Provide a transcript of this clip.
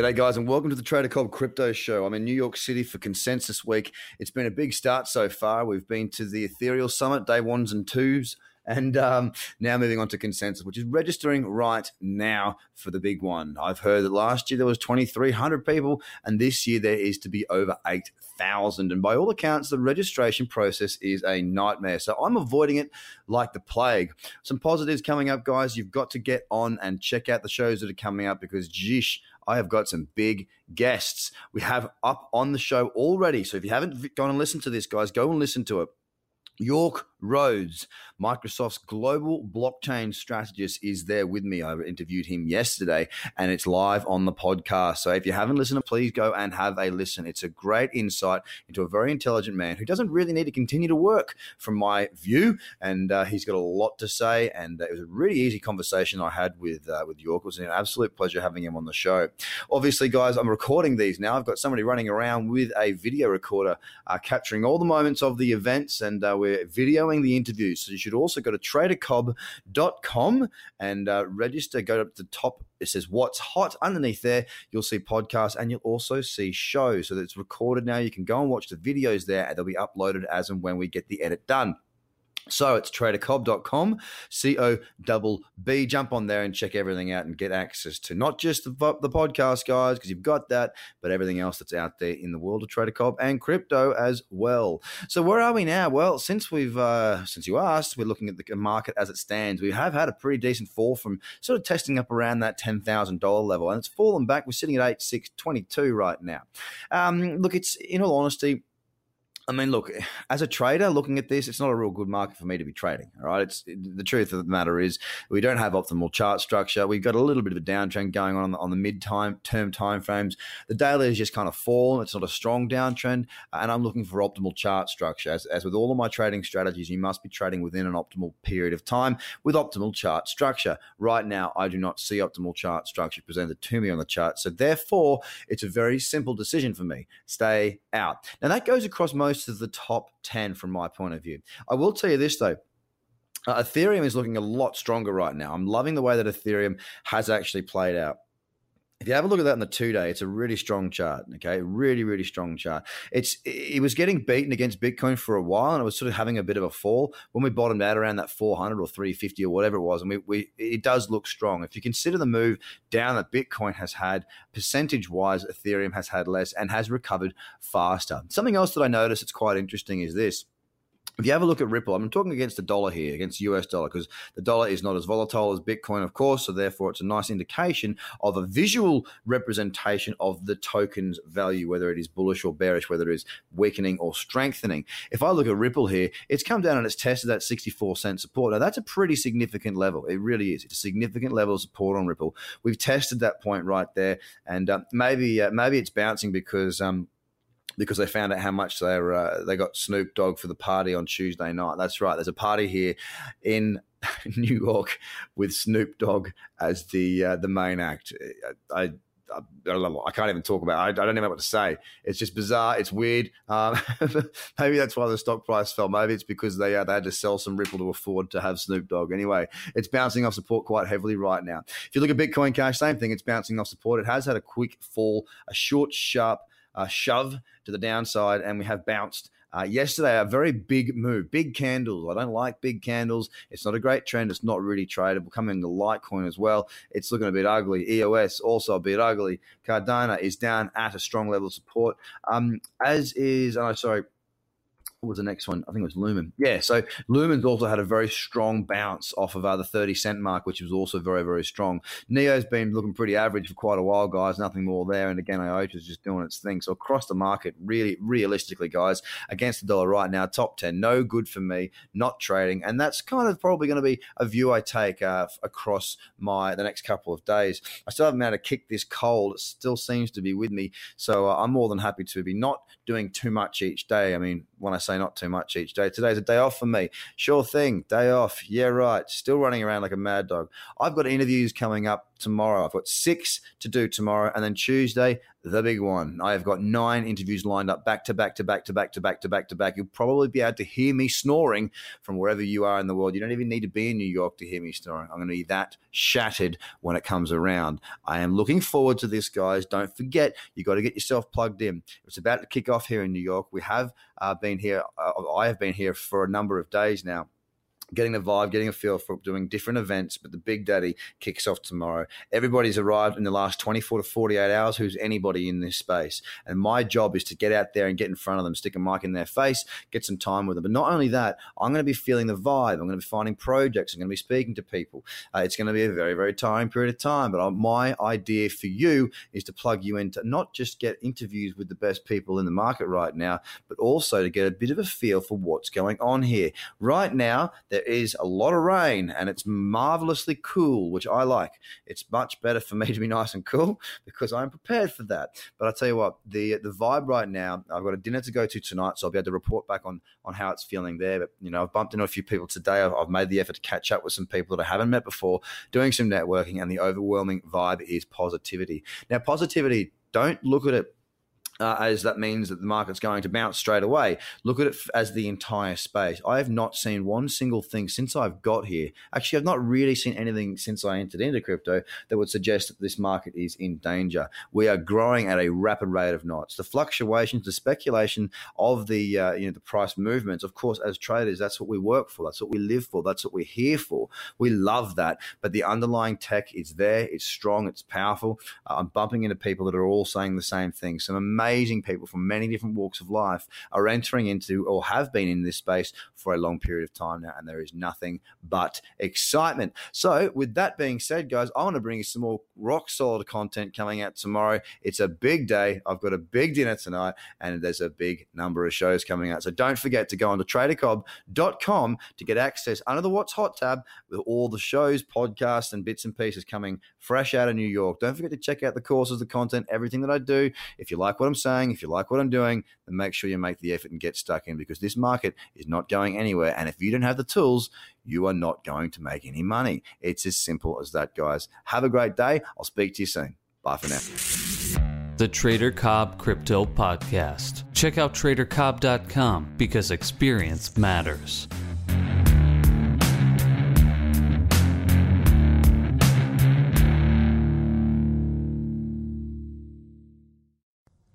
G'day, guys, and welcome to the Trader Cobb Crypto Show. I'm in New York City for Consensus Week. It's been a big start so far. We've been to the Ethereal Summit, day ones and twos, and um, now moving on to Consensus, which is registering right now for the big one. I've heard that last year there was 2,300 people, and this year there is to be over 8,000. And by all accounts, the registration process is a nightmare. So I'm avoiding it like the plague. Some positives coming up, guys. You've got to get on and check out the shows that are coming up because, geesh, I have got some big guests we have up on the show already. So if you haven't gone and listened to this, guys, go and listen to it. Yorke Rhodes, Microsoft's global blockchain strategist, is there with me. I interviewed him yesterday and it's live on the podcast. So if you haven't listened, please go and have a listen. It's a great insight into a very intelligent man who doesn't really need to continue to work, from my view. And uh, he's got a lot to say. And uh, it was a really easy conversation I had with, uh, with Yorke. It was an absolute pleasure having him on the show. Obviously, guys, I'm recording these now. I've got somebody running around with a video recorder uh, capturing all the moments of the events and uh, we're videoing the interview. So you should also go to tradercobb.com and uh, register. Go up to the top. It says what's hot underneath there. You'll see podcasts and you'll also see shows. So it's recorded now. You can go and watch the videos there and they'll be uploaded as and when we get the edit done. So it's tradercobb.com, C O double B. Jump on there and check everything out and get access to not just the, the podcast, guys, because you've got that, but everything else that's out there in the world of Trader Cobb and crypto as well. So where are we now? Well, since we've uh, since you asked, we're looking at the market as it stands. We have had a pretty decent fall from sort of testing up around that ten thousand dollar level, and it's fallen back. We're sitting at eight six twenty two right now. Um, look, it's in all honesty I mean, look, as a trader looking at this, it's not a real good market for me to be trading. All right. It's the truth of the matter is we don't have optimal chart structure. We've got a little bit of a downtrend going on on the, on the mid time term time frames. The daily is just kind of fallen. It's not a strong downtrend. And I'm looking for optimal chart structure. As, as with all of my trading strategies, you must be trading within an optimal period of time with optimal chart structure. Right now, I do not see optimal chart structure presented to me on the chart. So therefore, it's a very simple decision for me. Stay out. Now that goes across most most of the top 10 from my point of view. I will tell you this though. Uh, Ethereum is looking a lot stronger right now. I'm loving the way that Ethereum has actually played out if you have a look at that in the two day, it's a really strong chart. Okay, really, really strong chart. It's it was getting beaten against Bitcoin for a while, and it was sort of having a bit of a fall when we bottomed out around that 400 or 350 or whatever it was. And we, we it does look strong. If you consider the move down that Bitcoin has had, percentage wise, Ethereum has had less and has recovered faster. Something else that I noticed that's quite interesting is this if you have a look at Ripple, I'm talking against the dollar here, against the US dollar, because the dollar is not as volatile as Bitcoin, of course. So therefore, it's a nice indication of a visual representation of the token's value, whether it is bullish or bearish, whether it is weakening or strengthening. If I look at Ripple here, it's come down and it's tested that 64 cent support. Now that's a pretty significant level. It really is. It's a significant level of support on Ripple. We've tested that point right there, and uh, maybe uh, maybe it's bouncing because. Um, because they found out how much they uh, they got Snoop Dogg for the party on Tuesday night. That's right. There's a party here in New York with Snoop Dogg as the uh, the main act. I, I, I can't even talk about. It. I, I don't even know what to say. It's just bizarre. It's weird. Um, maybe that's why the stock price fell. Maybe it's because they uh, they had to sell some Ripple to afford to have Snoop Dogg. Anyway, it's bouncing off support quite heavily right now. If you look at Bitcoin Cash, same thing. It's bouncing off support. It has had a quick fall, a short, sharp uh, shove to the downside, and we have bounced. Uh, yesterday, a very big move, big candles. I don't like big candles. It's not a great trend. It's not really tradable. Coming into Litecoin as well. It's looking a bit ugly. EOS also a bit ugly. Cardano is down at a strong level of support. Um, as is, oh, sorry, what was the next one? I think it was Lumen. Yeah, so Lumen's also had a very strong bounce off of uh, the 30 cent mark, which was also very, very strong. Neo's been looking pretty average for quite a while, guys. Nothing more there. And again, IOTA's just doing its thing. So across the market, really, realistically, guys, against the dollar right now, top 10, no good for me, not trading. And that's kind of probably going to be a view I take uh, across my the next couple of days. I still haven't able to kick this cold. It still seems to be with me. So uh, I'm more than happy to be not doing too much each day. I mean, when I say not too much each day, today's a day off for me. Sure thing, day off. Yeah, right. Still running around like a mad dog. I've got interviews coming up tomorrow. I've got six to do tomorrow, and then Tuesday, the big one. I have got nine interviews lined up back to back to back to back to back to back to back. You'll probably be able to hear me snoring from wherever you are in the world. You don't even need to be in New York to hear me snoring. I'm going to be that shattered when it comes around. I am looking forward to this, guys. Don't forget, you got to get yourself plugged in. It's about to kick off here in New York. We have uh, been here. Uh, I have been here for a number of days now getting the vibe, getting a feel for doing different events. But the Big Daddy kicks off tomorrow. Everybody's arrived in the last 24 to 48 hours who's anybody in this space. And my job is to get out there and get in front of them, stick a mic in their face, get some time with them. But not only that, I'm going to be feeling the vibe. I'm going to be finding projects. I'm going to be speaking to people. Uh, it's going to be a very, very tiring period of time. But my idea for you is to plug you into not just get interviews with the best people in the market right now, but also to get a bit of a feel for what's going on here. Right now, there there is a lot of rain and it's marvelously cool, which I like. It's much better for me to be nice and cool because I'm prepared for that. But I tell you what, the the vibe right now, I've got a dinner to go to tonight, so I'll be able to report back on on how it's feeling there. But you know, I've bumped into a few people today. I've, I've made the effort to catch up with some people that I haven't met before, doing some networking, and the overwhelming vibe is positivity. Now, positivity. Don't look at it uh, as that means that the market's going to bounce straight away. Look at it as the entire space. I have not seen one single thing since I've got here. Actually, I've not really seen anything since I entered into crypto that would suggest that this market is in danger. We are growing at a rapid rate of knots. The fluctuations, the speculation of the uh, you know the price movements. Of course, as traders, that's what we work for. That's what we live for. That's what we're here for. We love that. But the underlying tech is there. It's strong. It's powerful. Uh, I'm bumping into people that are all saying the same thing. Some amazing amazing people from many different walks of life are entering into or have been in this space for a long period of time now, and there is nothing but excitement. So, with that being said, guys, I want to bring you some more rock solid content coming out tomorrow. It's a big day. I've got a big dinner tonight, and there's a big number of shows coming out. So, don't forget to go on to tradercobb.com to get access under the What's Hot tab with all the shows, podcasts, and bits and pieces coming fresh out of New York. Don't forget to check out the courses, the content, everything that I do. If you like what I'm saying, if you like what I'm doing, then make sure you make the effort and get stuck in because this market is not going anywhere. And if you don't have the tools, you are not going to make any money. It's as simple as that, guys. Have a great day. I'll speak to you soon. Bye for now. The Trader Cobb Crypto Podcast. Check out tradercobb.com because experience matters.